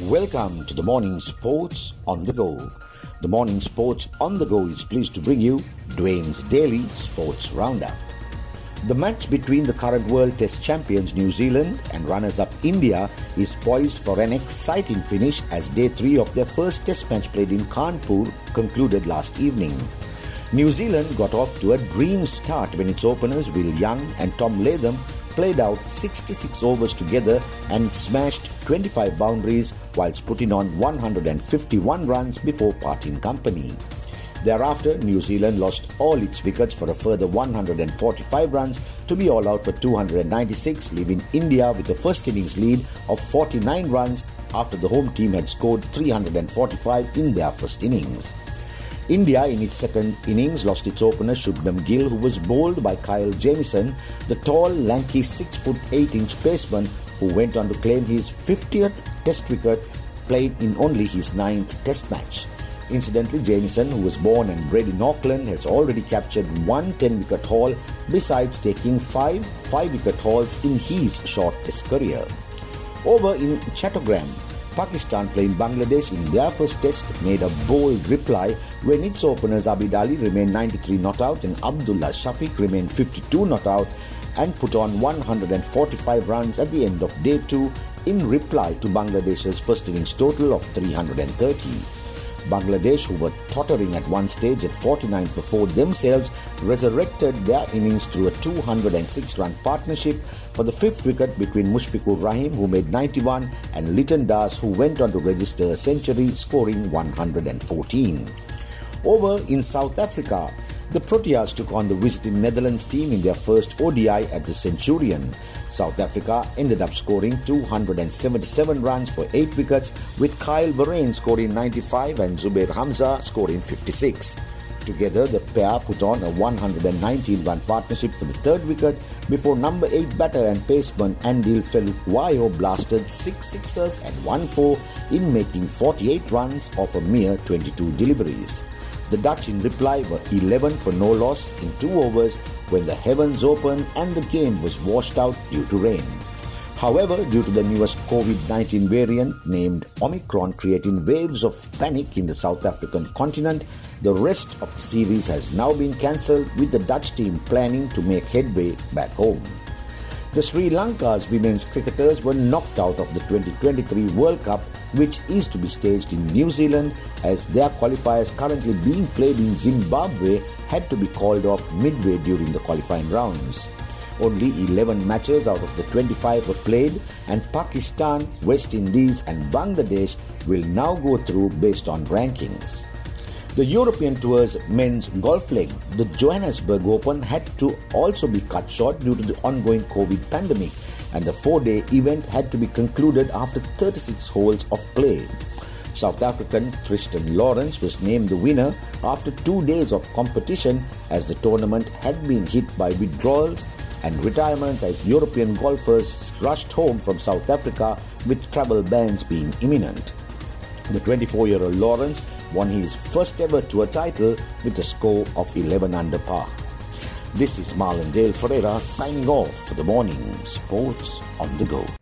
Welcome to the Morning Sports on the Go. The Morning Sports on the Go is pleased to bring you Dwayne's Daily Sports Roundup. The match between the current World Test champions New Zealand and runners up India is poised for an exciting finish as day three of their first Test match played in Kanpur concluded last evening. New Zealand got off to a dream start when its openers Will Young and Tom Latham played out 66 overs together and smashed 25 boundaries whilst putting on 151 runs before parting company. Thereafter, New Zealand lost all its wickets for a further 145 runs to be all out for 296, leaving India with a first innings lead of 49 runs after the home team had scored 345 in their first innings. India in its second innings lost its opener Shubman Gill, who was bowled by Kyle Jamieson, the tall, lanky 6 foot 8 inch paceman who went on to claim his 50th Test wicket played in only his ninth Test match. Incidentally, Jamieson, who was born and bred in Auckland, has already captured one 10 wicket haul besides taking five 5 wicket hauls in his short Test career. Over in Chattogram, Pakistan playing Bangladesh in their first test made a bold reply when its openers Abid Ali remained 93 not out and Abdullah Shafiq remained 52 not out and put on 145 runs at the end of day 2 in reply to Bangladesh's first innings total of 330. Bangladesh, who were tottering at one stage at 49 for 4 themselves, resurrected their innings through a 206 run partnership for the fifth wicket between Mushfiqur Rahim, who made 91, and Liton Das, who went on to register a century, scoring 114. Over in South Africa, the Proteas took on the visiting Netherlands team in their first ODI at the Centurion. South Africa ended up scoring 277 runs for 8 wickets, with Kyle Verreynne scoring 95 and Zubair Hamza scoring 56. Together, the pair put on a 119 run partnership for the third wicket before number 8 batter and paceman Andile Phehlukwayo blasted 6 sixers and 1 4 in making 48 runs off a mere 22 deliveries. The Dutch in reply were 11 for no loss in two overs when the heavens opened and the game was washed out due to rain. However, due to the newest COVID 19 variant named Omicron creating waves of panic in the South African continent, the rest of the series has now been cancelled with the Dutch team planning to make headway back home. The Sri Lanka's women's cricketers were knocked out of the 2023 World Cup which is to be staged in New Zealand as their qualifiers currently being played in Zimbabwe had to be called off midway during the qualifying rounds. Only 11 matches out of the 25 were played, and Pakistan, West Indies, and Bangladesh will now go through based on rankings. The European Tour's men's golf leg, the Johannesburg Open, had to also be cut short due to the ongoing COVID pandemic and the four day event had to be concluded after 36 holes of play. South African Tristan Lawrence was named the winner after two days of competition as the tournament had been hit by withdrawals and retirements as European golfers rushed home from South Africa with travel bans being imminent. The 24 year old Lawrence won his first ever tour title with a score of 11 under par. This is Marlon Dale Ferreira signing off for the morning Sports on the Go.